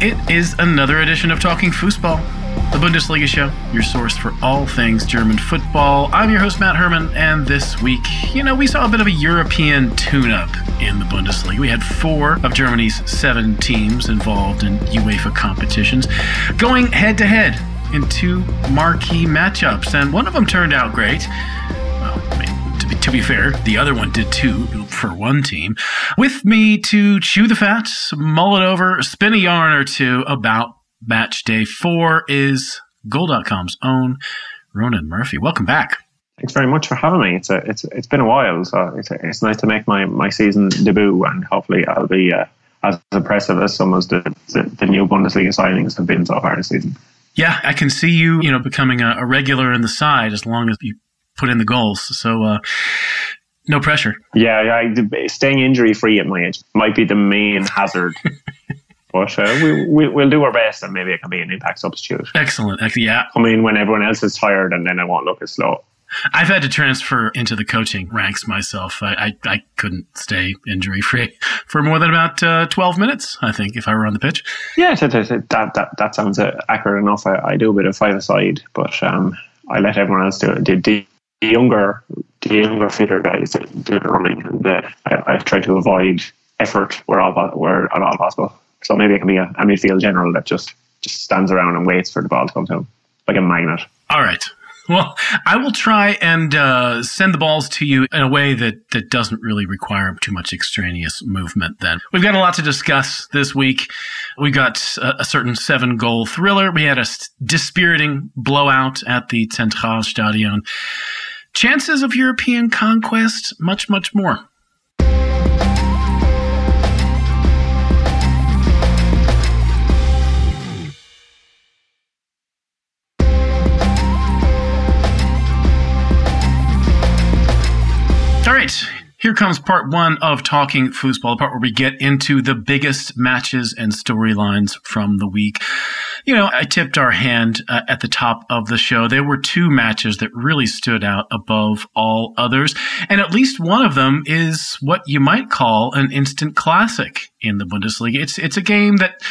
It is another edition of Talking Fußball, the Bundesliga show, your source for all things German football. I'm your host, Matt Herman, and this week, you know, we saw a bit of a European tune up in the Bundesliga. We had four of Germany's seven teams involved in UEFA competitions going head to head in two marquee matchups, and one of them turned out great. Well, I mean, to be, to be fair, the other one did too for one team. With me to chew the fat, mull it over, spin a yarn or two about match day four is Goal.com's own Ronan Murphy. Welcome back. Thanks very much for having me. It's a, it's it's been a while, so it's, a, it's nice to make my, my season debut, and hopefully I'll be uh, as impressive as some of the, the, the new Bundesliga signings have been so far this season. Yeah, I can see you, you know, becoming a, a regular in the side as long as you put in the goals. So, uh, no pressure. Yeah, yeah. Staying injury free at my age might be the main hazard. but uh, we, we, will do our best and maybe it can be an impact substitute. Excellent. Yeah. Come in when everyone else is tired and then I won't look as slow. I've had to transfer into the coaching ranks myself. I, I, I couldn't stay injury free for more than about uh, 12 minutes, I think, if I were on the pitch. Yeah, that, that, that, that sounds uh, accurate enough. I, I do a bit of five aside, but um, I let everyone else do it. The, the younger, the younger fitter guys do the running, uh, I, I try to avoid effort where all where at all possible. So maybe it can be a, a midfield general that just just stands around and waits for the ball to come to him, like a magnet. All right. Well, I will try and uh, send the balls to you in a way that, that doesn't really require too much extraneous movement then. We've got a lot to discuss this week. We got a, a certain seven goal thriller. We had a dispiriting blowout at the Zentralstadion chances of European conquest, much, much more. All right, here comes part one of Talking Fußball, the part where we get into the biggest matches and storylines from the week. You know, I tipped our hand uh, at the top of the show. There were two matches that really stood out above all others. And at least one of them is what you might call an instant classic in the Bundesliga. It's, it's a game that,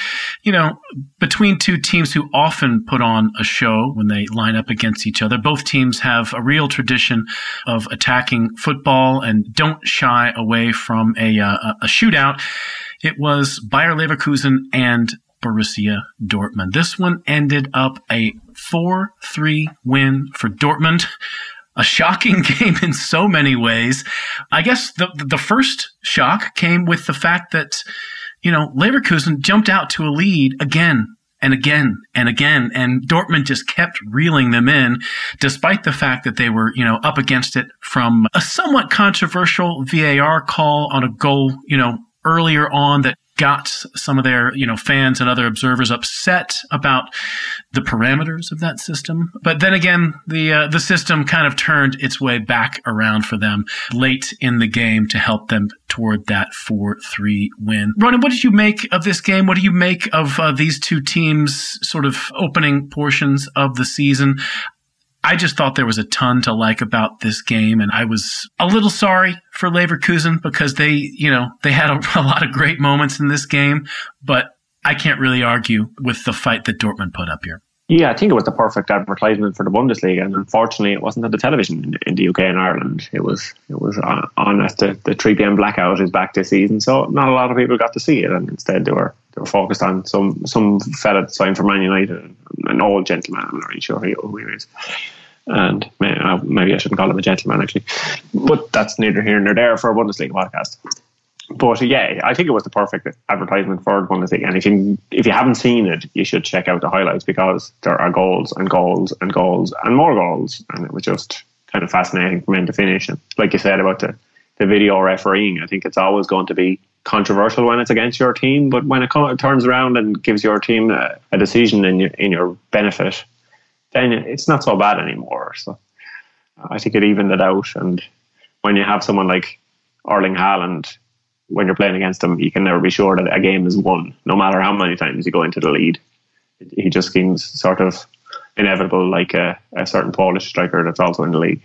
you know, between two teams who often put on a show when they line up against each other. Both teams have a real tradition of attacking football and don't shy away from a, uh, a shootout. It was Bayer Leverkusen and Borussia Dortmund. This one ended up a 4 3 win for Dortmund. A shocking game in so many ways. I guess the, the first shock came with the fact that, you know, Leverkusen jumped out to a lead again and again and again. And Dortmund just kept reeling them in, despite the fact that they were, you know, up against it from a somewhat controversial VAR call on a goal, you know, earlier on that got some of their, you know, fans and other observers upset about the parameters of that system. But then again, the uh, the system kind of turned its way back around for them late in the game to help them toward that 4-3 win. Ronan, what did you make of this game? What do you make of uh, these two teams sort of opening portions of the season? I just thought there was a ton to like about this game, and I was a little sorry for Leverkusen because they, you know, they had a, a lot of great moments in this game, but I can't really argue with the fight that Dortmund put up here. Yeah, I think it was the perfect advertisement for the Bundesliga, and unfortunately, it wasn't on the television in, the UK and Ireland. It was it was on, on the, the three pm blackout is back this season, so not a lot of people got to see it, and instead they were they were focused on some some fella signed for Man United, an old gentleman. I'm not really sure who he is and uh, maybe I shouldn't call him a gentleman actually, but that's neither here nor there for a Bundesliga podcast. But yeah, I think it was the perfect advertisement for Bundesliga, and if you if you haven't seen it, you should check out the highlights because there are goals and goals and goals and more goals, and it was just kind of fascinating from end to finish. And like you said about the the video refereeing, I think it's always going to be controversial when it's against your team, but when it, turns around and gives your team a, a decision in your, in your benefit, then it's not so bad anymore. So uh, I think it evened it out. And when you have someone like Erling Haaland, when you're playing against him, you can never be sure that a game is won, no matter how many times you go into the lead. He just seems sort of inevitable, like a, a certain Polish striker that's also in the league.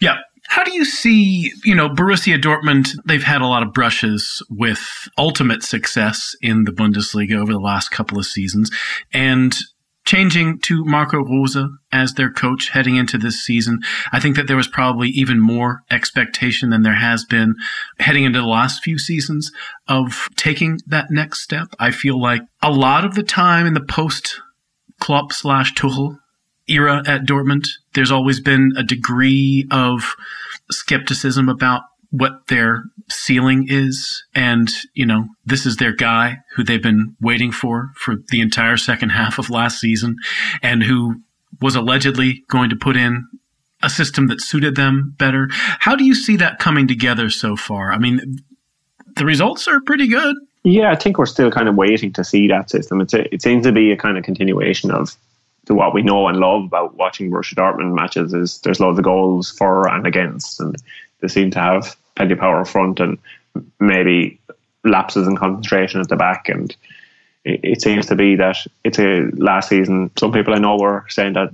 Yeah, How do you see, you know, Borussia Dortmund? They've had a lot of brushes with ultimate success in the Bundesliga over the last couple of seasons. And changing to Marco Rose as their coach heading into this season. I think that there was probably even more expectation than there has been heading into the last few seasons of taking that next step. I feel like a lot of the time in the post Klopp slash Tuchel era at Dortmund, there's always been a degree of skepticism about what their ceiling is. And, you know, this is their guy who they've been waiting for for the entire second half of last season and who was allegedly going to put in a system that suited them better. How do you see that coming together so far? I mean, the results are pretty good. Yeah, I think we're still kind of waiting to see that system. It's a, it seems to be a kind of continuation of to what we know and love about watching Borussia Dortmund matches is there's loads of goals for and against, and they seem to have plenty of power up front and maybe lapses in concentration at the back. And it, it seems to be that it's a last season. Some people I know were saying that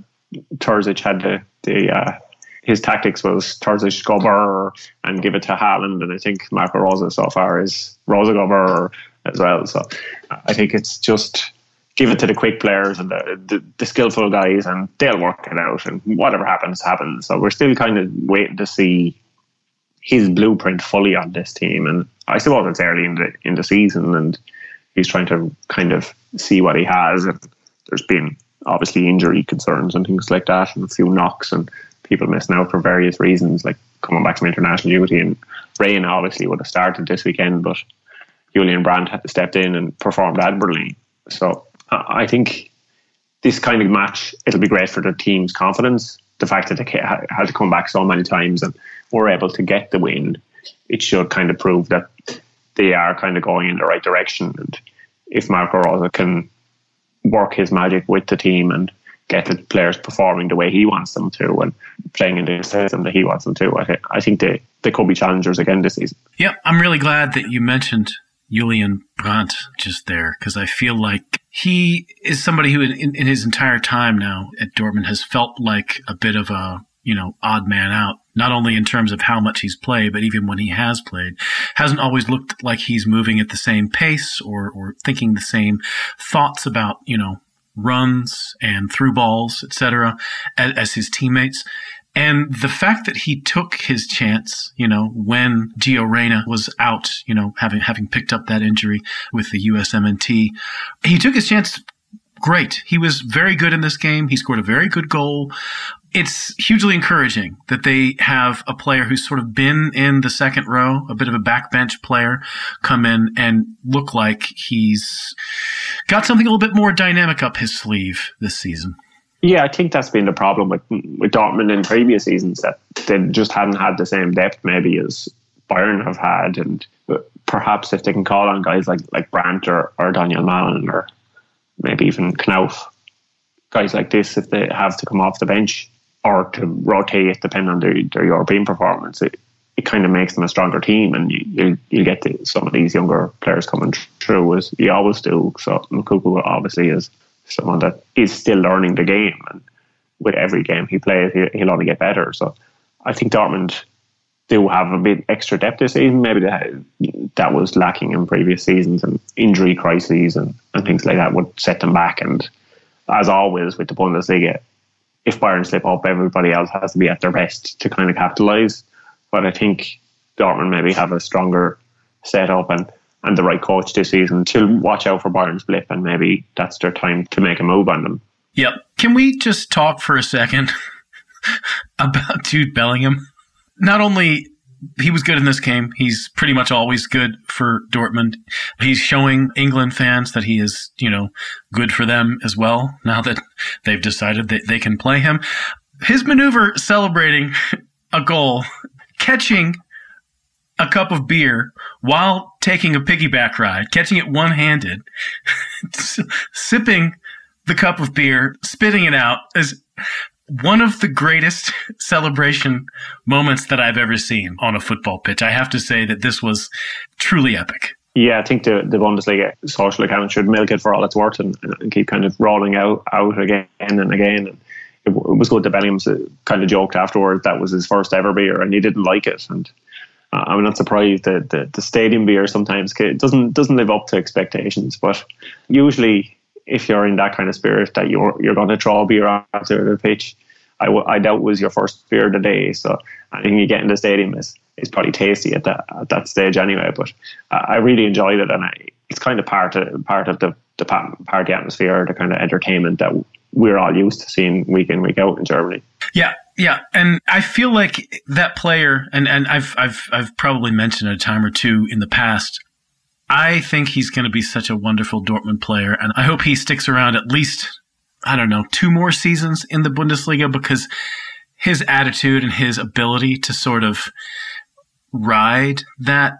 Terzic had the, the uh, his tactics was Terzic Gobber and give it to Haaland, and I think Marco Rose so far is Rose Gobber as well. So I think it's just give it to the quick players and the, the, the, skillful guys, and they'll work it out. And whatever happens, happens. So we're still kind of waiting to see his blueprint fully on this team. And I suppose it's early in the in the season, and he's trying to kind of see what he has. And there's been obviously injury concerns and things like that, and a few knocks and people missing out for various reasons, like coming back from international duty. And Reyna obviously would have started this weekend, but Julian Brandt had stepped in and performed admirably. So I think this kind of match, it'll be great for the team's confidence. The fact that they had to come back so many times and were able to get the win, it should kind of prove that they are kind of going in the right direction. And if Marco Rose can work his magic with the team and get the players performing the way he wants them to and playing in the system that he wants them to, I, th- I think they, they could be challengers again this season. Yeah, I'm really glad that you mentioned Julian Brandt just there because I feel like he is somebody who, in, in, his entire time now at Dortmund, has felt like a bit of a you know odd man out. Not only in terms of how much he's played, but even when he has played, hasn't always looked like he's moving at the same pace or or thinking the same thoughts about you know runs and through balls, etc., as, as his teammates. And the fact that he took his chance, you know, when Gio Reyna was out, you know, having having picked up that injury with the USMNT, he took his chance great. He was very good in this game. He scored a very good goal. It's hugely encouraging that they have a player who's sort of been in the second row, a bit of a backbench player, come in and look like he's got something a little bit more dynamic up his sleeve this season. Yeah, I think that's been the problem with with Dortmund in previous seasons that they just hadn't had the same depth maybe as Bayern have had, and perhaps if they can call on guys like like Brandt or, or Donyell Malen or maybe even Knauff, guys like this, if they have to come off the bench or to rotate depending on their, their European performance, it, it kind of makes them a stronger team, and you you, you get some of these younger players coming through as you always do. So Moukoko obviously is someone that is still learning the game, and with every game he plays, he'll only get better. So I think Dortmund do have a bit extra depth this season. Maybe that, that was lacking in previous seasons, and injury crises and, and things like that would set them back. And as always with the Bundesliga, if Bayern slip up, everybody else has to be at their best to kind of capitalise. But I think Dortmund maybe have a stronger setup and and the right coach this season to watch out for Bayern's blip, and maybe that's their time to make a move on them. Yep. Can we just talk for a second about Jude Bellingham? Not only he was good in this game. He's pretty much always good for Dortmund. He's showing England fans that he is, you know, good for them as well. Now that they've decided that they can play him, his maneuver celebrating a goal, catching a cup of beer while taking a piggyback ride, catching it one handed, sipping the cup of beer, spitting it out is one of the greatest celebration moments that I've ever seen on a football pitch. I have to say that this was truly epic. Yeah, I think the, the Bundesliga social account should milk it for all it's worth and, and keep kind of rolling out, out again and again. And it, it was good that Bellingham's kind of joked afterwards that was his first ever beer and he didn't like it. And uh, I'm not surprised that the, the stadium beer sometimes doesn't doesn't live up to expectations. But usually, if you're in that kind of spirit that you're you're going to draw beer onto the pitch, I, w- I doubt was your first beer of the day. So anything you get in the stadium is, is probably tasty at that at that stage anyway. But uh, I really enjoyed it, and I, it's kind of part of part of the the party atmosphere, the kind of entertainment that we're all used to seeing week in week out in Germany. Yeah, yeah, and I feel like that player, and, and I've I've I've probably mentioned it a time or two in the past. I think he's going to be such a wonderful Dortmund player, and I hope he sticks around at least I don't know two more seasons in the Bundesliga because his attitude and his ability to sort of ride that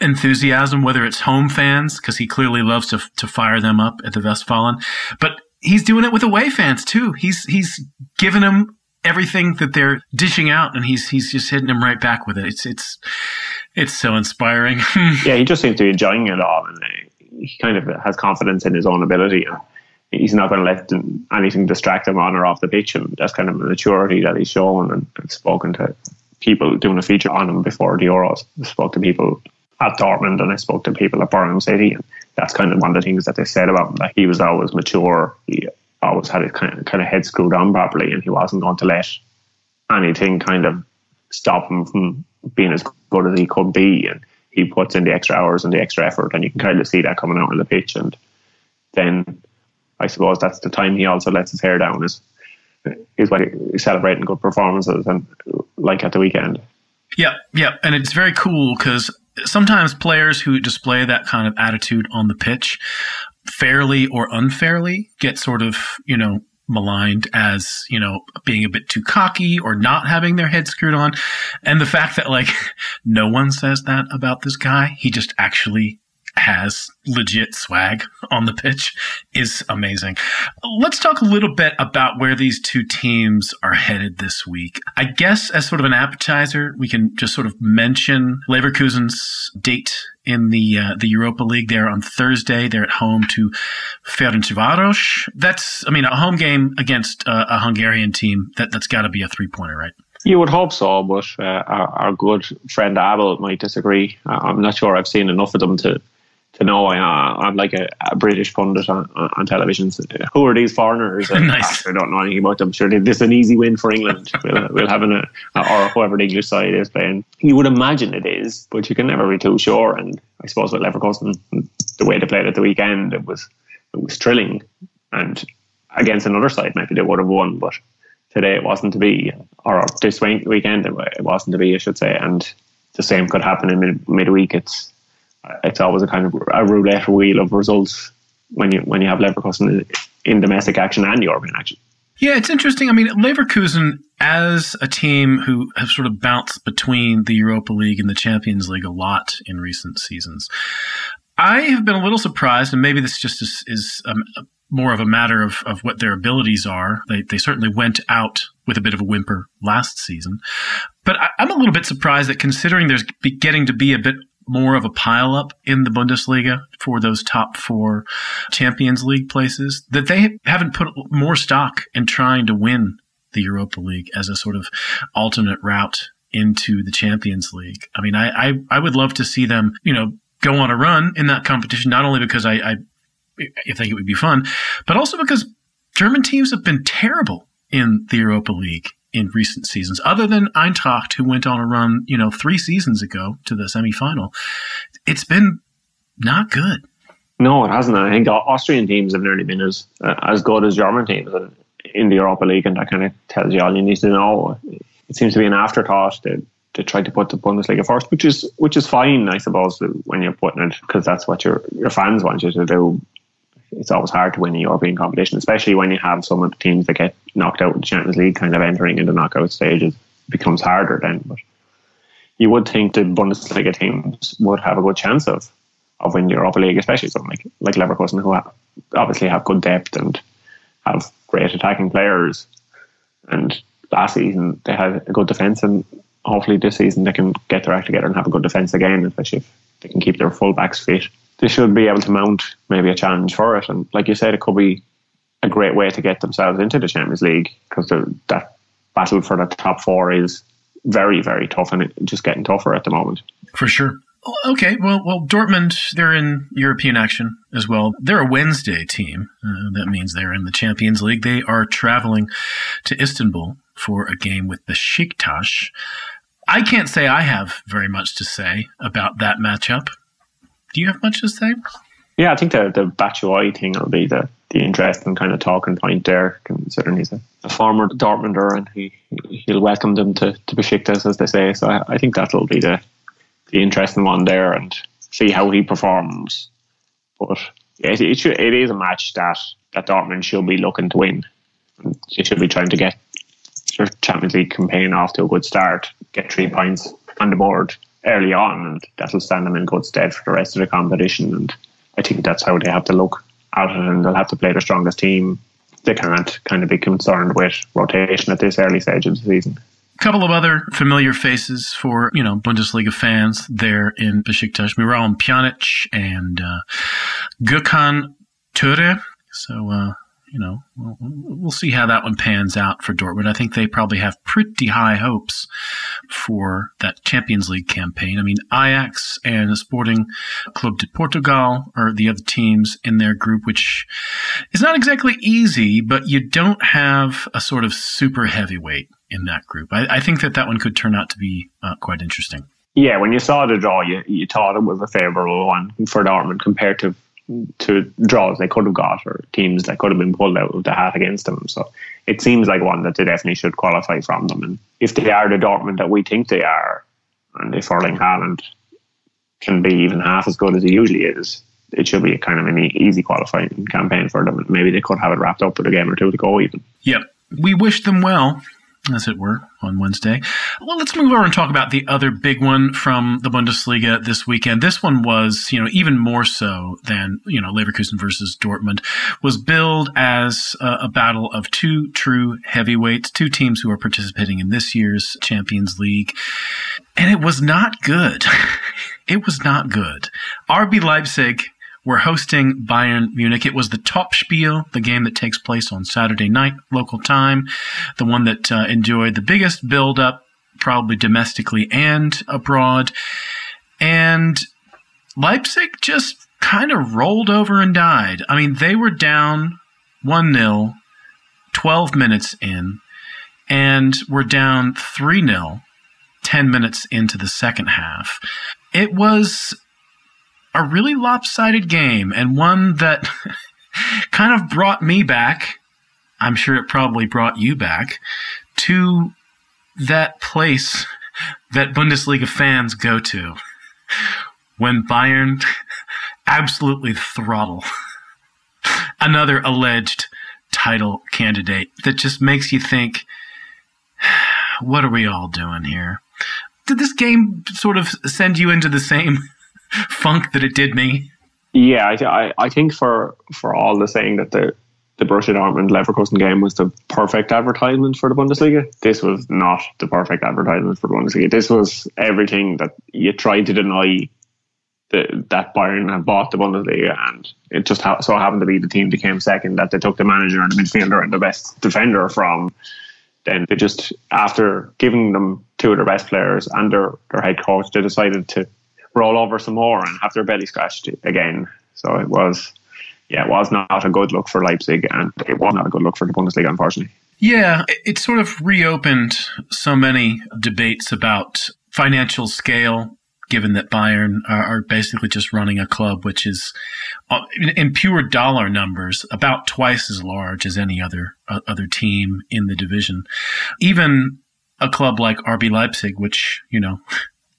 enthusiasm, whether it's home fans, because he clearly loves to to fire them up at the Westfalen, but he's doing it with away fans too. He's he's giving them everything that they're dishing out, and he's he's just hitting them right back with it. It's it's it's so inspiring. yeah, he just seems to be enjoying it all, and uh, he kind of has confidence in his own ability. He's not going to let anything distract him on or off the pitch, and that's kind of the maturity that he's shown. And I've spoken to people doing a feature on him before the Euros. I spoke to people at Dortmund, and I spoke to people at Birmingham City, and that's kind of one of the things that they said about him. That he was always mature. He always had his kind of, kind of head screwed on properly, and he wasn't going to let anything kind of stop him from being as good as he could be. And he puts in the extra hours and the extra effort, and you can kind of see that coming out on the pitch. And then I suppose that's the time he also lets his hair down is is when celebrating good performances and like at the weekend. Yeah, yeah, and it's very cool because sometimes players who display that kind of attitude on the pitch, fairly or unfairly, get sort of, you know, maligned as, you know, being a bit too cocky or not having their head screwed on. And the fact that, like, no one says that about this guy, he just actually has legit swag on the pitch is amazing. Let's talk a little bit about where these two teams are headed this week. I guess as sort of an appetizer, we can just sort of mention Leverkusen's date in the uh, the Europa League. They're on Thursday. They're at home to Ferencvaros. That's, I mean, a home game against uh, a Hungarian team. That that's got to be a three pointer, right? You would hope so, but uh, our, our, good friend Abel might disagree. I'm not sure I've seen enough of them to to know I, uh, am like a, a, British pundit on, on television. Who are these foreigners? nice. I don't know anything about them. Sure, this is an easy win for England. we'll, we'll have an, a, or whoever the English side is playing. You would imagine it is, but you can never be too sure. And I suppose with Leverkusen, the way they played at the weekend, it was it was thrilling. And against another side, maybe they would have won, but today it wasn't to be. Or this weekend, it wasn't to be, I should say. And the same could happen in mid, midweek. It's it's always a kind of a roulette wheel of results when you when you have Leverkusen in domestic action and European action. Yeah, it's interesting. I mean, Leverkusen as a team who have sort of bounced between the Europa League and the Champions League a lot in recent seasons. I have been a little surprised, and maybe this just is, is um, more of a matter of, of what their abilities are. They, they certainly went out with a bit of a whimper last season. But I, am a little bit surprised that considering there's getting to be a bit more of a pileup in the Bundesliga for those top four Champions League places, that they haven't put more stock in trying to win the Europa League as a sort of alternate route into the Champions League. I mean, I, I, I would love to see them, you know, go on a run in that competition, not only because I, I, I think it would be fun, but also because German teams have been terrible in the Europa League in recent seasons, other than Eintracht, who went on a run, you know, three seasons ago to the semifinal. It's been not good. No, it hasn't. I think Austrian teams have nearly been as uh, as good as German teams in the Europa League, and that kind of tells you all you need to know. It seems to be an afterthought to to try to put the Bundesliga first, which is which is fine, I suppose, when you're putting it because that's what your your fans want you to do it's always hard to win a European competition, especially when you have some of the teams that get knocked out in the Champions League kind of entering into knockout stages. It becomes harder then. But you would think the Bundesliga teams would have a good chance of of winning the Europa League, especially something like like Leverkusen, who have, obviously have good depth and have great attacking players. And last season they had a good defence, and hopefully this season they can get their act together and have a good defence again, especially if they can keep their fullbacks fit they should be able to mount maybe a challenge for it. And like you said, it could be a great way to get themselves into the Champions League because that battle for the top four is very, very tough and it's just getting tougher at the moment. For sure. Okay, well, well, Dortmund they're in European action as well. They're a Wednesday team. Uh, that means they're in the Champions League. They are traveling to Istanbul for a game with Besiktas. I can't say I have very much to say about that matchup. Do you have much to say? Yeah, I think the the Batshuayi thing will be the the interesting kind of talking point there, considering he's a, a former Dortmunder and he he'll welcome them to to Besiktas as they say. So I, I think that'll be the the interesting one there and see how he performs. But yeah, it, it, should, it is a match that that Dortmund should be looking to win. They should be trying to get their Champions League campaign off to a good start, get three points on the board early on, and that'll stand them in good stead for the rest of the competition. And I think that's how they have to look at it, and they'll have to play their strongest team. They can't kind of be concerned with rotation at this early stage of the season. A couple of other familiar faces for, you know, Bundesliga fans there in Besiktas. Miralem Pjanic and uh, Gökhan Töre. So, uh, you know, we'll, we'll, see how that one pans out for Dortmund. I think they probably have pretty high hopes for that Champions League campaign. I mean, Ajax and Sporting Club de Portugal are the other teams in their group, which is not exactly easy, but you don't have a sort of super heavyweight in that group. I, I think that that one could turn out to be uh, quite interesting. Yeah, when you saw the draw, you, you thought it was a favourable one for Dortmund compared to to draws they could have got or teams that could have been pulled out of the hat against them. So it seems like one that they definitely should qualify from them. And if they are the Dortmund that we think they are, and if Erling Haaland can be even half as good as he usually is, it should be a kind of an easy qualifying campaign for them. Maybe they could have it wrapped up with a game or two to go even. Yep. We wish them well as it were, on Wednesday. Well, let's move over and talk about the other big one from the Bundesliga this weekend. This one was, you know, even more so than, you know, Leverkusen versus Dortmund, was billed as a, a battle of two true heavyweights, two teams who are participating in this year's Champions League. And it was not good. it was not good. RB Leipzig were hosting Bayern Munich. It was the Topspiel, the game that takes place on Saturday night local time, the one that uh, enjoyed the biggest build up, probably domestically and abroad. And Leipzig just kind of rolled over and died. I mean, they were down 1 0, 12 minutes in, and were down 3 0, 10 minutes into the second half. It was a really lopsided game and one that kind of brought me back. I'm sure it probably brought you back to that place that Bundesliga fans go to when Bayern absolutely throttle another alleged title candidate that just makes you think, what are we all doing here? Did this game sort of send you into the same funk that it did me. Yeah, I, I think for for all the saying that the the Borussia Dortmund Leverkusen game was the perfect advertisement for the Bundesliga. This was not the perfect advertisement for the Bundesliga. This was everything that you tried to deny the, that Bayern had bought the Bundesliga, and it just ha- so happened to be the team that came second that they took the manager and the midfielder and the best defender from. Then they just, after giving them two of their best players and their, their head coach, they decided to roll over some more and have their belly scratched again. So it was, yeah, it was not a good look for Leipzig, and it was not a good look for the Bundesliga, unfortunately. Yeah, it sort of reopened so many debates about financial scale, given that Bayern are basically just running a club which is, uh, in pure dollar numbers, about twice as large as any other uh, other team in the division. Even a club like RB Leipzig, which you know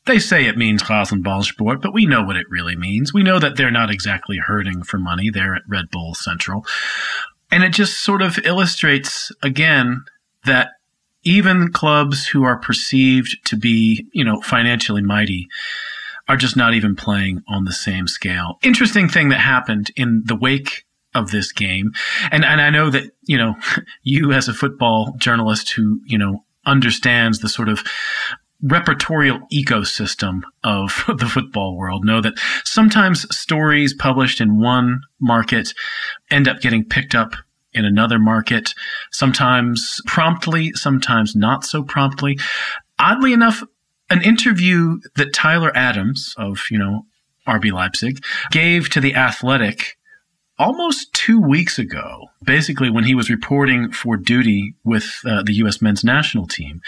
they say it means Rasenballsport, but we know what it really means. We know that they're not exactly hurting for money there at Red Bull Central. And it just sort of illustrates again that even clubs who are perceived to be, you know, financially mighty are just not even playing on the same scale. Interesting thing that happened in the wake of this game. And and I know that, you know, you as a football journalist who, you know, understands the sort of repertorial ecosystem of the football world know that sometimes stories published in one market end up getting picked up in another market, sometimes promptly, sometimes not so promptly. Oddly enough, an interview that Tyler Adams of, you know, RB Leipzig gave to The Athletic almost two weeks ago, basically when he was reporting for duty with uh, the U.S. men's national team.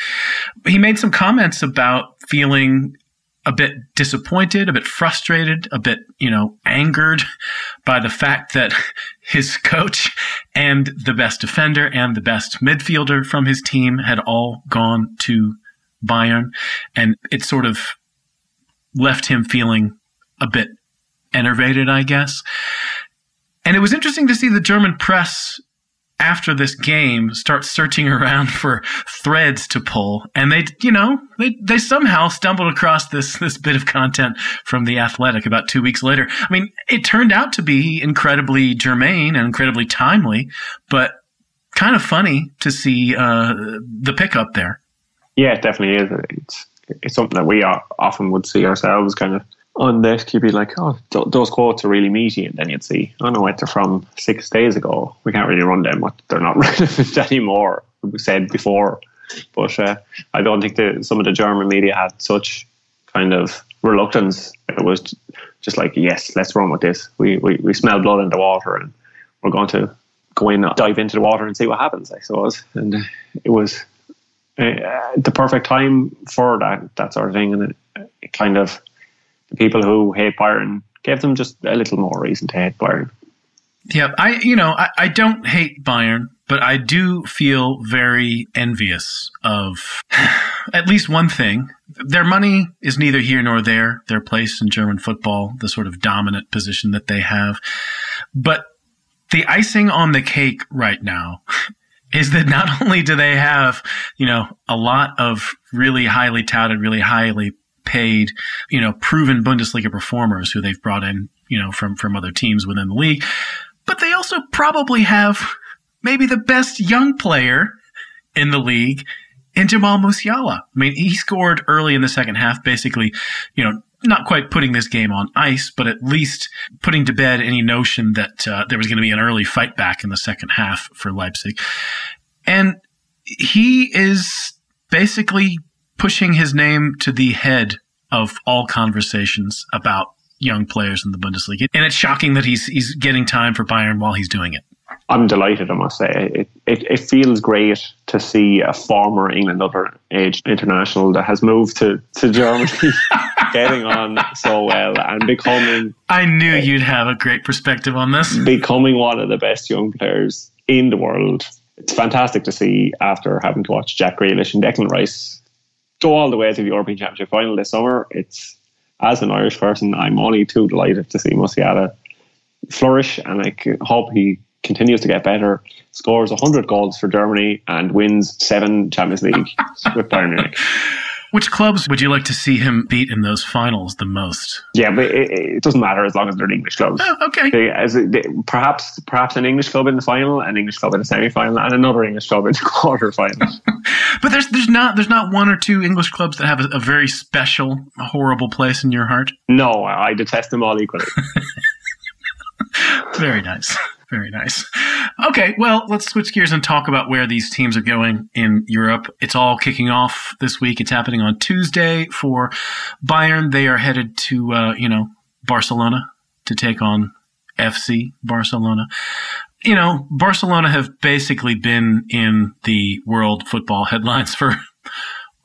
He made some comments about feeling a bit disappointed, a bit frustrated, a bit, you know, angered by the fact that his coach and the best defender and the best midfielder from his team had all gone to Bayern. And it sort of left him feeling a bit enervated, I guess. And it was interesting to see the German press after this game start searching around for threads to pull. And they you know they, they somehow stumbled across this this bit of content from the athletic about two weeks later. I mean it turned out to be incredibly germane and incredibly timely but kind of funny to see uh, the pickup there. Yeah it definitely is. It's it's something that we often would see ourselves kind of on this, you'd be like, oh, th- those quotes are really meaty. And then you'd see, oh no, they're from six days ago. We can't really run them. They're not relevant anymore. We said before. But uh, I don't think that some of the German media had such kind of reluctance. It was just like, yes, let's run with this. We, we, we smell blood in the water and we're going to go in, dive into the water and see what happens, I suppose. And uh, it was uh, the perfect time for that, that sort of thing. And it, it kind of the people who hate Bayern gave them just a little more reason to hate Bayern. Yeah, I you know I, I don't hate Bayern, but I do feel very envious of at least one thing. Their money is neither here nor there. Their place in German football, the sort of dominant position that they have, but the icing on the cake right now is that not only do they have, you know, a lot of really highly touted, really highly paid, you know, proven Bundesliga performers who they've brought in, you know, from, from other teams within the league. But they also probably have maybe the best young player in the league in Jamal Musiala. I mean, he scored early in the second half, basically, you know, not quite putting this game on ice, but at least putting to bed any notion that uh, there was going to be an early fight back in the second half for Leipzig. And he is basically pushing his name to the head of all conversations about young players in the Bundesliga. And it's shocking that he's he's getting time for Bayern while he's doing it. I'm delighted, I must say. It, it, it feels great to see a former England underage international that has moved to, to Germany getting on so well and becoming. I knew uh, you'd have a great perspective on this. Becoming one of the best young players in the world. It's fantastic to see after having to watch Jack Grealish and Declan Rice go all the way to the European Championship final this summer. It's as an Irish person, I'm only too delighted to see Musiala flourish, and I hope he continues to get better. Scores 100 goals for Germany and wins seven Champions League with Bayern Munich. Which clubs would you like to see him beat in those finals the most? Yeah, but it, it doesn't matter as long as they're English clubs. Oh, okay. They, as they, perhaps perhaps an English club in the final, an English club in the semi final, and another English club in the quarter final. but there's there's not there's not one or two English clubs that have a, a very special, horrible place in your heart. No, I detest them all equally. very nice. Very nice. Okay, well, let's switch gears and talk about where these teams are going in Europe. It's all kicking off this week. It's happening on Tuesday for Bayern. They are headed to, uh, you know, Barcelona to take on FC Barcelona. You know, Barcelona have basically been in the world football headlines for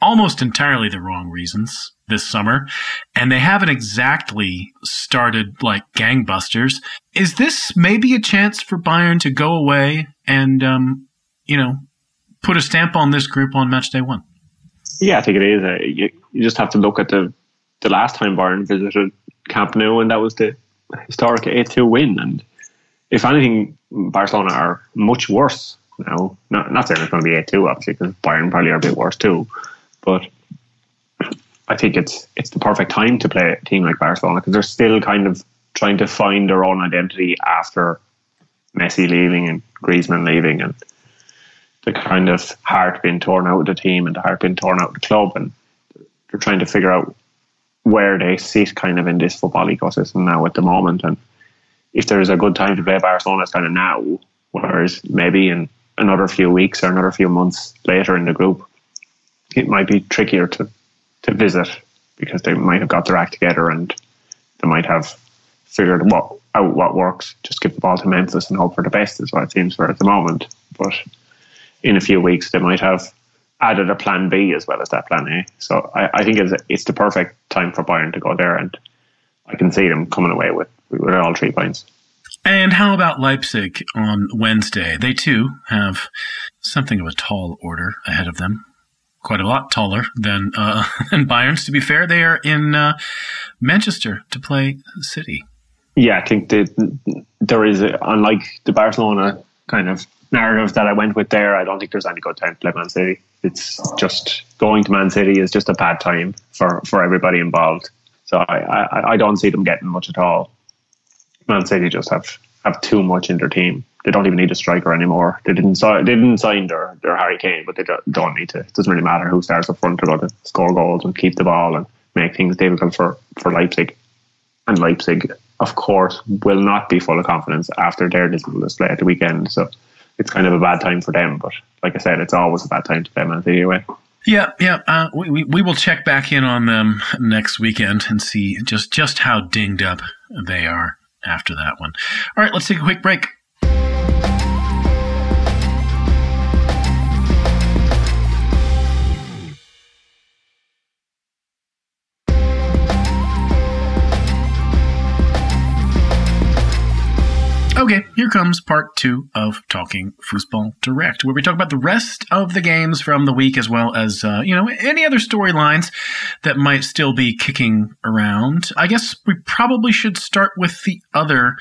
almost entirely the wrong reasons this summer, and they haven't exactly started like gangbusters. Is this maybe a chance for Bayern to go away and, um, you know, put a stamp on this group on match day one? Yeah, I think it is. Uh, you, you just have to look at the the last time Bayern visited Camp Nou, and that was the historic 8 2 win. And if anything, Barcelona are much worse now. Not, not saying it's going to be 8 2, obviously, because Bayern probably are a bit worse too. But I think it's it's the perfect time to play a team like Barcelona because they're still kind of trying to find their own identity after Messi leaving and Griezmann leaving and the kind of heart being torn out of the team and the heart being torn out of the club and they're trying to figure out where they sit kind of in this football ecosystem now at the moment. And if there's a good time to play Barcelona it's kind of now Whereas maybe in another few weeks or another few months later in the group, it might be trickier to, to visit because they might have got their act together and they might have figured what out what works. Just give the ball to Memphis and hope for the best is what it seems for at the moment. But in a few weeks, they might have added a plan B as well as that plan A. So I, I think it's, it's the perfect time for Bayern to go there, and I can see them coming away with, with all three points. And how about Leipzig on Wednesday? They too have something of a tall order ahead of them. Quite a lot taller than uh, than Bayern's. To be fair, they are in uh, Manchester to play City. Yeah, I think that there is, a, unlike the Barcelona kind of narrative that I went with there, I don't think there's any good time to play Man City. It's just going to Man City is just a bad time for, for everybody involved. So I, I, I don't see them getting much at all. Man City just have, have too much in their team. They don't even need a striker anymore. They didn't sign, they didn't sign their, their Harry Kane, but they don't need to. It doesn't really matter who starts up front. They're going to score goals and keep the ball and make things difficult for, for Leipzig. And Leipzig, of course, will not be full of confidence after their dismal display at the weekend. So it's kind of a bad time for them. But like I said, it's always a bad time for them anyway. Yeah, yeah. Uh, we, we, we will check back in on them next weekend and see just just how dinged up they are after that one. All right, let's take a quick break. Okay, here comes part two of Talking Football Direct, where we talk about the rest of the games from the week, as well as uh, you know any other storylines that might still be kicking around. I guess we probably should start with the other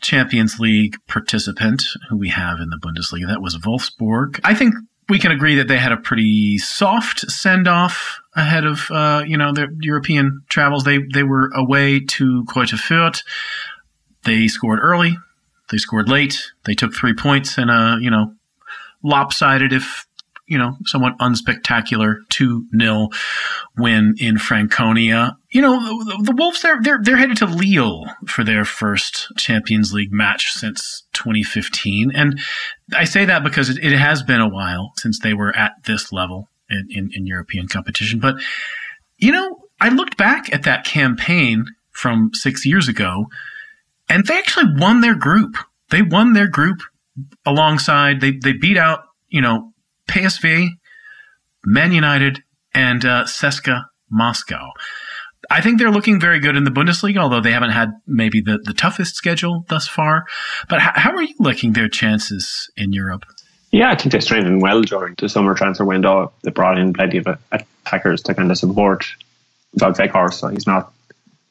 Champions League participant who we have in the Bundesliga. That was Wolfsburg. I think we can agree that they had a pretty soft send off ahead of uh, you know their European travels. They they were away to Greuther Fürth. They scored early. They scored late. They took three points in a, uh, you know, lopsided, if, you know, somewhat unspectacular 2 0 win in Franconia. You know, the, the, Wolves, they're, they're, they're headed to Lille for their first Champions League match since 2015. And I say that because it, it has been a while since they were at this level in, in, in European competition. But, you know, I looked back at that campaign from six years ago and they actually won their group. They won their group alongside. They they beat out you know PSV, Man United, and uh, CSKA Moscow. I think they're looking very good in the Bundesliga, although they haven't had maybe the, the toughest schedule thus far. But how, how are you looking their chances in Europe? Yeah, I think they strengthened well during the summer transfer window. They brought in plenty of attackers to kind of support Wout Weghorst. So he's not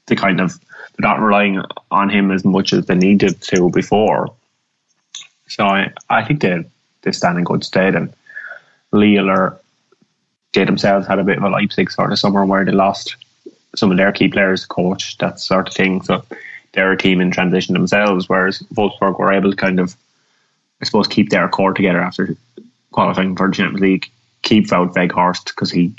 the kind of they're not relying on him as much as they needed to before. So I, I think they they stand in good stead. And Lille or they themselves had a bit of a Leipzig sort of summer where they lost some of their key players, coach, that sort of thing. So they're a team in transition themselves, whereas Wolfsburg were able to kind of, I suppose, keep their core together after qualifying for the Champions League, keep Wout Weghorst because he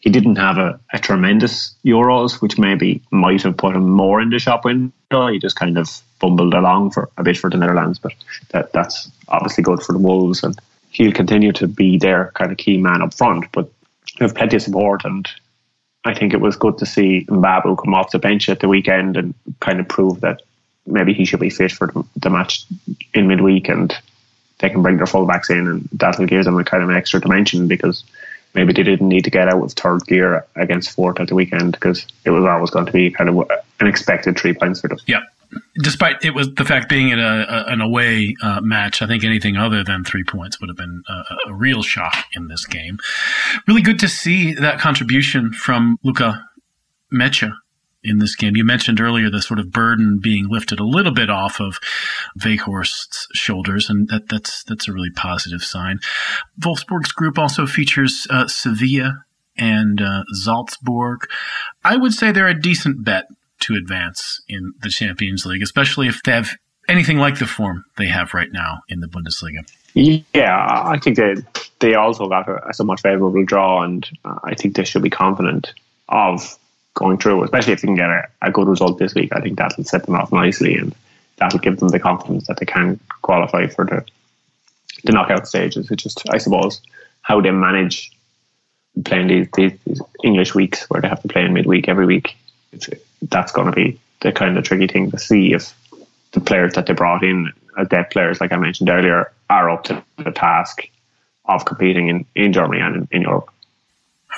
he didn't have a, a tremendous Euros, which maybe might have put him more in the shop window. He just kind of bumbled along for a bit for the Netherlands, but that that's obviously good for the Wolves, and he'll continue to be their kind of key man up front. But they have plenty of support, and I think it was good to see Mbabu come off the bench at the weekend and kind of prove that maybe he should be fit for the match in midweek, and they can bring their fullbacks in, and that'll give them a kind of an extra dimension because maybe they didn't need to get out with third gear against Fürth at the weekend because it was always going to be kind of an expected three points for them. Yeah. Despite it was the fact being in a, an away uh, match, I think anything other than three points would have been a, a, real shock in this game. Really good to see that contribution from Lukas Nmecha in this game. You mentioned earlier the sort of burden being lifted a little bit off of Weghorst's shoulders, and that, that's that's a really positive sign. Wolfsburg's group also features uh, Sevilla and uh, Salzburg. I would say they're a decent bet to advance in the Champions League, especially if they have anything like the form they have right now in the Bundesliga. Yeah, I think they they also got a, a somewhat favourable draw, and uh, I think they should be confident of going through, especially if they can get a, a good result this week. I think that'll set them off nicely and that'll give them the confidence that they can qualify for the the knockout stages. It's just, I suppose, how they manage playing these, these, English weeks where they have to play in midweek every week. It's, that's going to be the kind of tricky thing to see if the players that they brought in uh, as depth players, like I mentioned earlier, are up to the task of competing in, in Germany and in, in Europe.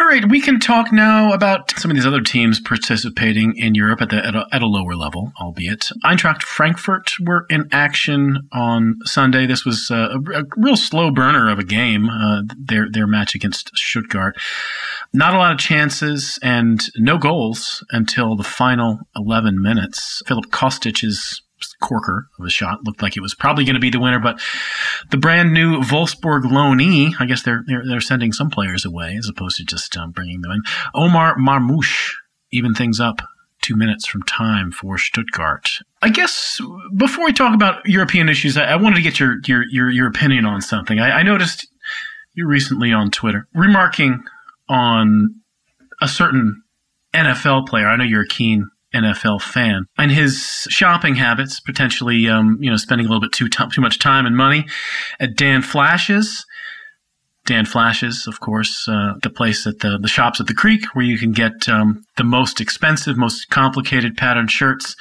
All right, we can talk now about some of these other teams participating in Europe at, the, at, a, at a lower level, albeit. Eintracht Frankfurt were in action on Sunday. This was a, a real slow burner of a game, uh, their, their match against Stuttgart. Not a lot of chances and no goals until the final 11 minutes. Filip Kostic's corker of a shot. Looked like it was probably going to be the winner, but the brand new Wolfsburg loanee, I guess they're, they're, they're sending some players away as opposed to just um, bringing them in. Omar Marmoush even things up two minutes from time for Stuttgart. I guess before we talk about European issues, I, I wanted to get your, your, your, your opinion on something. I, I noticed you recently on Twitter remarking on a certain NFL player. I know you're a keen NFL fan, and his shopping habits, potentially, um, you know, spending a little bit too t- too much time and money. At Dan Flashes. Dan Flashes, of course, uh, the place at the the shops at the creek where you can get um, the most expensive, most complicated pattern shirts,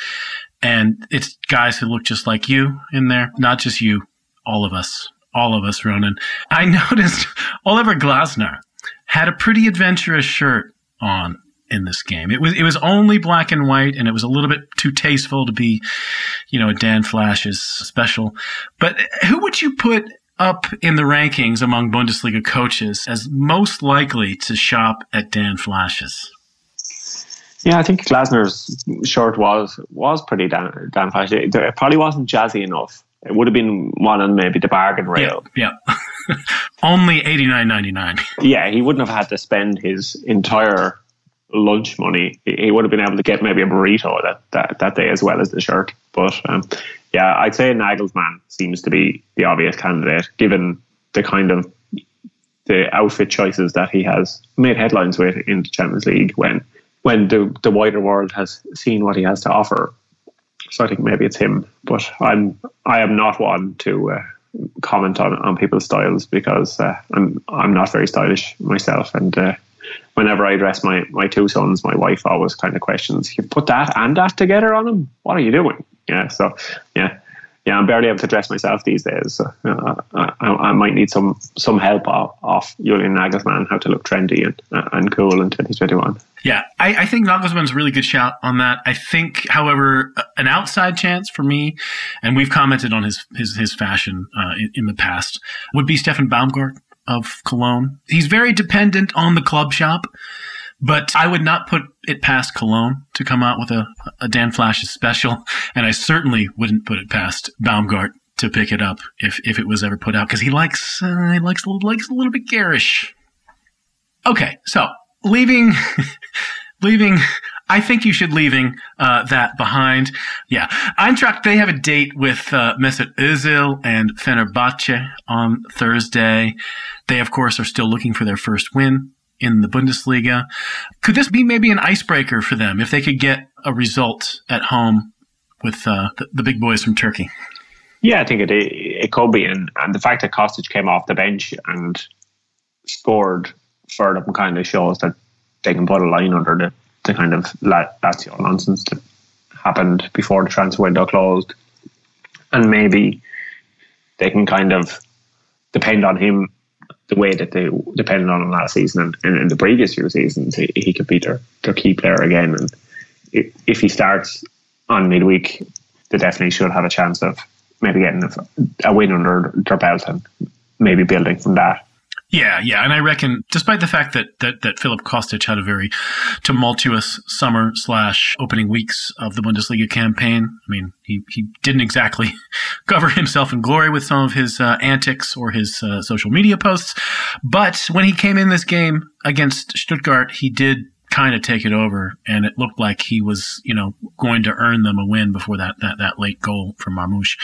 and it's guys who look just like you in there, not just you, all of us, all of us, Ronan. I noticed Oliver Glasner had a pretty adventurous shirt on in this game. It was it was only black and white, and it was a little bit too tasteful to be, you know, Dan Flashes special. But who would you put up in the rankings among Bundesliga coaches as most likely to shop at Dan Flashes? Yeah, I think Glasner's shirt was was pretty Dan, Dan Flash. It, probably wasn't jazzy enough. It would have been one on maybe the bargain rail. Yeah, yeah. only eighty nine ninety nine. Yeah, he wouldn't have had to spend his entire lunch money, he would have been able to get maybe a burrito that, that, that day as well as the shirt. But um, yeah, I'd say Nagelsmann seems to be the obvious candidate given the kind of the outfit choices that he has made headlines with in the Champions League when when the the wider world has seen what he has to offer. So I think maybe it's him, but I'm I am not one to uh, comment on, on people's styles because uh, I'm I'm not very stylish myself, and uh, whenever I dress my, my two sons, my wife always kind of questions, you put that and that together on them? What are you doing? Yeah. So, yeah. Yeah, I'm barely able to dress myself these days. So, uh, I, I, might need some some help off, off Julian Nagelsmann how to look trendy and uh, and cool in 2021. Yeah, I, I think Nagelsmann's a really good shout on that. I think, however, an outside chance for me, and we've commented on his his, his fashion uh, in, in, the past, would be Steffen Baumgart of Cologne. He's very dependent on the club shop, but I would not put it past Cologne to come out with a, a Dan Flash special, and I certainly wouldn't put it past Baumgart to pick it up if, if it was ever put out because he likes uh, he likes likes a little bit garish. Okay, so leaving leaving I think you should leaving uh, that behind. Yeah, Eintracht they have a date with uh, Mesut Özil and Fenerbahce on Thursday. They of course are still looking for their first win in the Bundesliga. Could this be maybe an icebreaker for them if they could get a result at home with uh, the, the, big boys from Turkey? Yeah, I think it it could be, and, and the fact that Kostic came off the bench and scored for them kind of shows that they can put a line under the the kind of Lazio nonsense that happened before the transfer window closed. And maybe they can kind of depend on him the way that they depended on him last season and, and in the previous few seasons. He, he could be their, their key player again. And if he starts on midweek, they definitely should have a chance of maybe getting a, a win under their belt and maybe building from that. Yeah, yeah, and I reckon, despite the fact that that, that Filip Kostic had a very tumultuous summer slash opening weeks of the Bundesliga campaign, I mean, he he didn't exactly cover himself in glory with some of his uh, antics or his uh, social media posts. But when he came in this game against Stuttgart, he did kind of take it over, and it looked like he was, you know, going to earn them a win before that that, that late goal from Marmoush.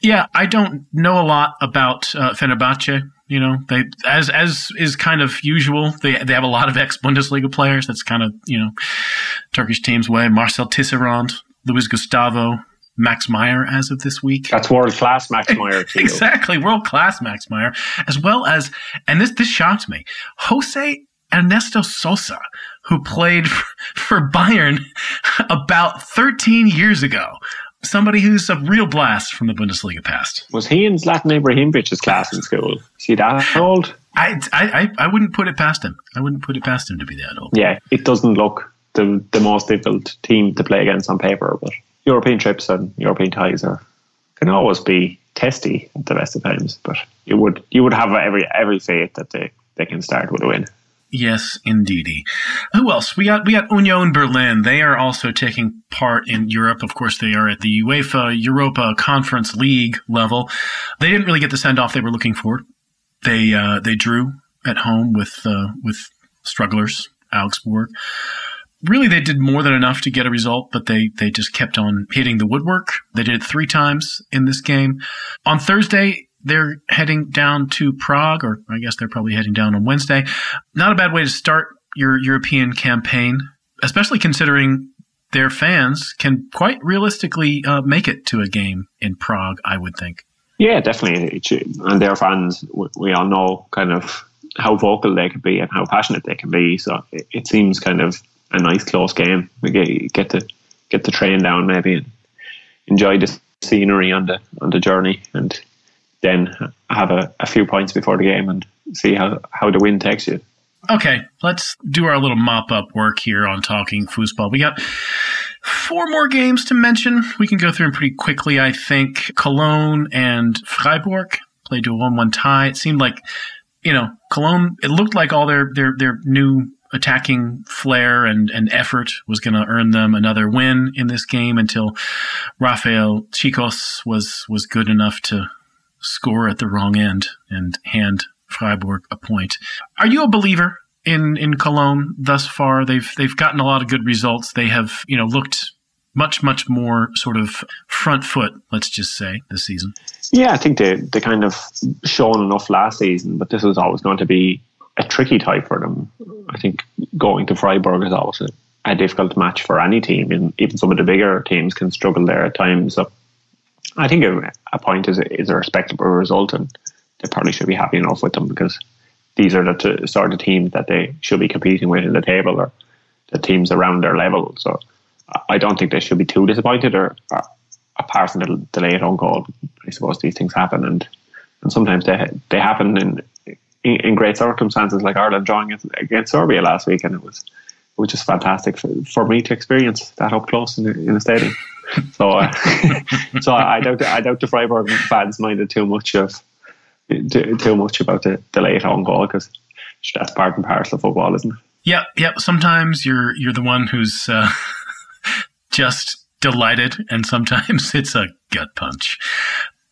Yeah, I don't know a lot about uh, Fenerbahce. You know, they as as is kind of usual. They they have a lot of ex Bundesliga players. That's kind of you know Turkish team's way. Marcel Tisserand, Luis Gustavo, Max Meyer as of this week. That's world class Max Meyer. exactly, world class Max Meyer, as well as, and this this shocked me, Jose Ernesto Sosa, who played for Bayern about 13 years ago. Somebody who's a real blast from the Bundesliga past. Was he in Zlatan Ibrahimovic's class in school? Is he that old? I, I, I wouldn't put it past him. I wouldn't put it past him to be that old. Yeah, it doesn't look the, the most difficult team to play against on paper, but European trips and European ties are can always be testy at the best of times. But you would you would have every every faith that they, they can start with a win. Yes, indeedy. Who else? We got we got Union Berlin. They are also taking part in Europe. Of course, they are at the UEFA Europa Conference League level. They didn't really get the send off they were looking for. They uh, they drew at home with uh, with strugglers Augsburg. Really, they did more than enough to get a result, but they they just kept on hitting the woodwork. They did it three times in this game. On Thursday, they're heading down to Prague, or I guess they're probably heading down on Wednesday. Not a bad way to start your European campaign, especially considering their fans can quite realistically uh, make it to a game in Prague, I would think. Yeah, definitely. And their fans, we all know kind of how vocal they can be and how passionate they can be. So it, seems kind of a nice close game. We get, get to get the train down maybe and enjoy the scenery on the on the journey and then have a, a few points before the game and see how, how the wind takes you. Okay, let's do our little mop up work here on talking Fußball. We got four more games to mention. We can go through them pretty quickly, I think. Cologne and Freiburg played to a 1 1 tie. It seemed like, you know, Cologne, it looked like all their, their, their new attacking flair and, and effort was going to earn them another win in this game until Rafael Czichos was, was good enough to score at the wrong end and hand Freiburg a point. Are you a believer in in Cologne thus far? They've they've gotten a lot of good results. They have you know looked much much more sort of front foot. Let's just say this season. Yeah, I think they they kind of shown enough last season, but this was always going to be a tricky tie for them. I think going to Freiburg is always a, a difficult match for any team, and even some of the bigger teams can struggle there at times. I think a, a point is a, is a respectable result, and they probably should be happy enough with them because these are the t- sort of teams that they should be competing with in the table or the teams around their level. So I don't think they should be too disappointed, or, or apart from the delayed own goal. I suppose these things happen, and and sometimes they they happen in in, in great circumstances, like Ireland drawing against Serbia last week, and it was which is fantastic for, for me to experience that up close in in the stadium. so, uh, so I doubt I doubt the Freiburg fans minded too much of too, too much about the, the late on goal because that's part and parcel of football, isn't it? Yep, yep. Sometimes you're you're the one who's uh, just delighted, and sometimes it's a gut punch.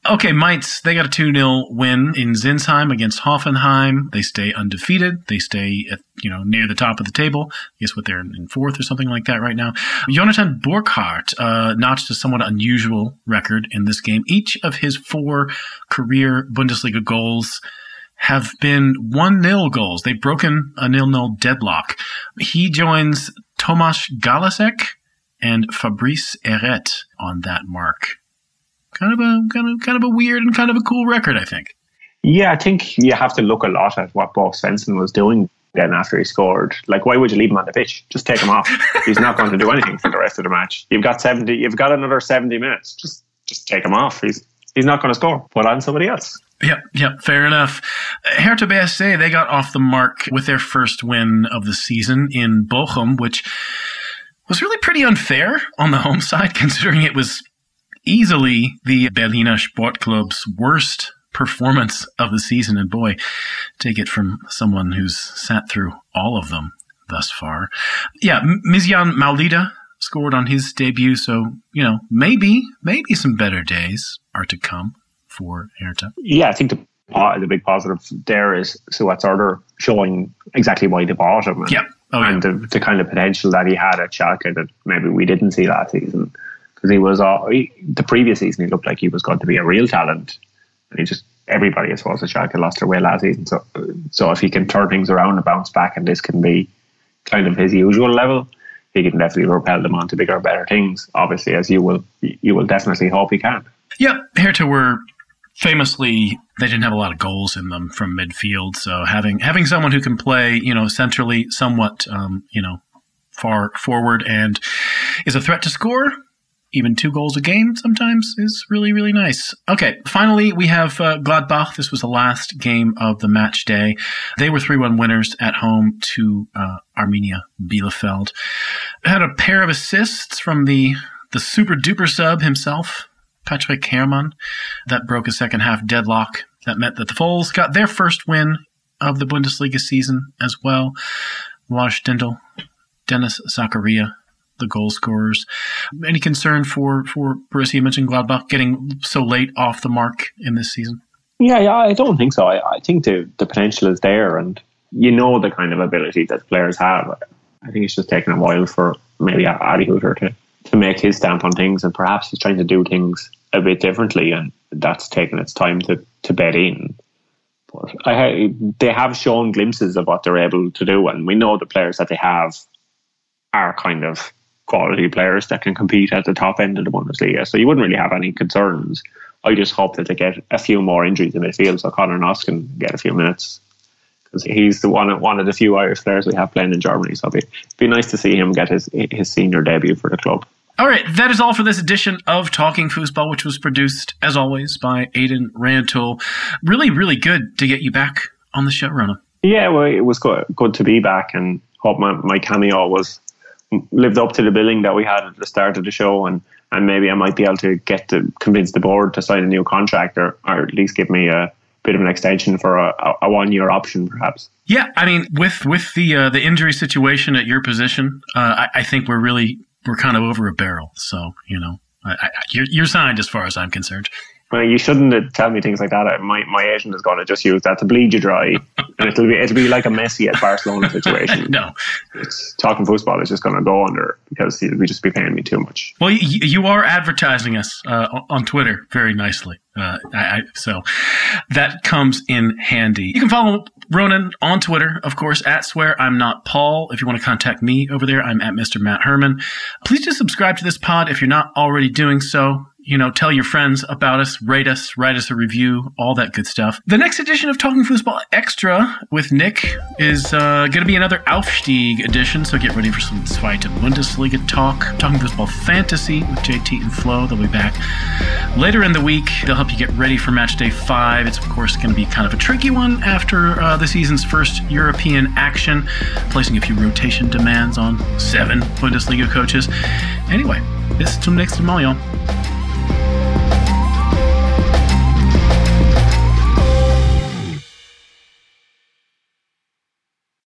Okay, Mainz, they got a 2 0 win in Sinsheim against Hoffenheim. They stay undefeated. They stay at, you know, near the top of the table. I guess what they're in fourth or something like that right now. Jonathan Burkardt uh, notched a somewhat unusual record in this game. Each of his four career Bundesliga goals have been 1 0 goals. They've broken a nil nil deadlock. He joins Tomasz Galasek and Fabrice Ehret on that mark kind of a kind of kind of a weird and kind of a cool record, I think. Yeah, I think you have to look a lot at what Bo Svensson was doing then after he scored. Like, why would you leave him on the pitch? Just take him off. He's not going to do anything for the rest of the match. You've got seventy. You've got another seventy minutes. Just just take him off. He's he's not going to score. Put on somebody else. Yep, yep, fair enough. Hertha BSC, they got off the mark with their first win of the season in Bochum, which was really pretty unfair on the home side, considering it was easily the Berliner Sportclub's worst performance of the season. And boy, take it from someone who's sat through all of them thus far. Yeah, Myziane Maolida scored on his debut. So, you know, maybe, maybe some better days are to come for Hertha. Yeah, I think the uh, the big positive there is Suat Serdar showing exactly why they bought him. And, yeah. Oh, and yeah. the, the kind of potential that he had at Schalke that maybe we didn't see last season because he was uh, he, the previous season he looked like he was going to be a real talent, he just everybody as well as Schalke lost their way last season. So so if he can turn things around and bounce back, and this can be kind of his usual level, he can definitely propel them on to bigger, better things. Obviously, as you will, you will definitely hope he can. Yep, Hertha were famously they didn't have a lot of goals in them from midfield. So having having someone who can play, you know, centrally, somewhat, um, you know, far forward and is a threat to score. Even two goals a game sometimes is really, really nice. Okay, finally, we have uh, Gladbach. This was the last game of the match day. They were 3 1 winners at home to uh, Arminia Bielefeld. Had a pair of assists from the, the super duper sub himself, Patrick Herrmann. That broke a second half deadlock. That meant that the Foals got their first win of the Bundesliga season as well. Lars Stindl, Denis Zakaria, the goal scorers. Any concern for for Borussia? You mentioned Gladbach getting so late off the mark in this season. Yeah, yeah, I don't think so. I, I think the the potential is there, and you know the kind of ability that players have. I think it's just taken a while for maybe Adi Hütter to to make his stamp on things, and perhaps he's trying to do things a bit differently, and that's taken its time to to bed in. But I, they have shown glimpses of what they're able to do, and we know the players that they have are kind of quality players that can compete at the top end of the Bundesliga. So you wouldn't really have any concerns. I just hope that they get a few more injuries in midfield so Conor Noss can get a few minutes because he's the one one of the few Irish players we have playing in Germany. So it'd be, it'd be nice to see him get his his senior debut for the club. All right, that is all for this edition of Talking Fußball, which was produced, as always, by Aidan Rantoul. Really, really good to get you back on the show, Rona. Yeah, well, it was good, good to be back, and hope my, my cameo was lived up to the billing that we had at the start of the show, and and maybe I might be able to get to convince the board to sign a new contract, or, or at least give me a bit of an extension for a, a one year option, perhaps. Yeah, I mean, with with the uh, the injury situation at your position, uh, I, I, think we're really we're kind of over a barrel. So you know, I, I, you're, you're signed as far as I'm concerned. Well, you shouldn't tell me things like that. My my agent is going to just use that to bleed you dry, and it'll be it'll be like a Messi at Barcelona situation. no, it's talking football is just going to go under because we just be paying me too much. Well, you, you are advertising us uh, on Twitter very nicely, uh, I, I, so that comes in handy. You can follow Ronan on Twitter, of course, at swear I'm not Paul. If you want to contact me over there, I'm at Mr. Matt Herman. Please just subscribe to this pod if you're not already doing so you know, tell your friends about us, rate us, write us a review, all that good stuff. The next edition of Talking Fußball Extra with Nick is uh, going to be another Aufstieg edition, so get ready for some Zweite Bundesliga talk. Talking Fußball Fantasy with JT and Flo. They'll be back later in the week. They'll help you get ready for match day five. It's, of course, going to be kind of a tricky one after uh, the season's first European action, placing a few rotation demands on seven Bundesliga coaches. Anyway, bis zum nächsten Mal, y'all.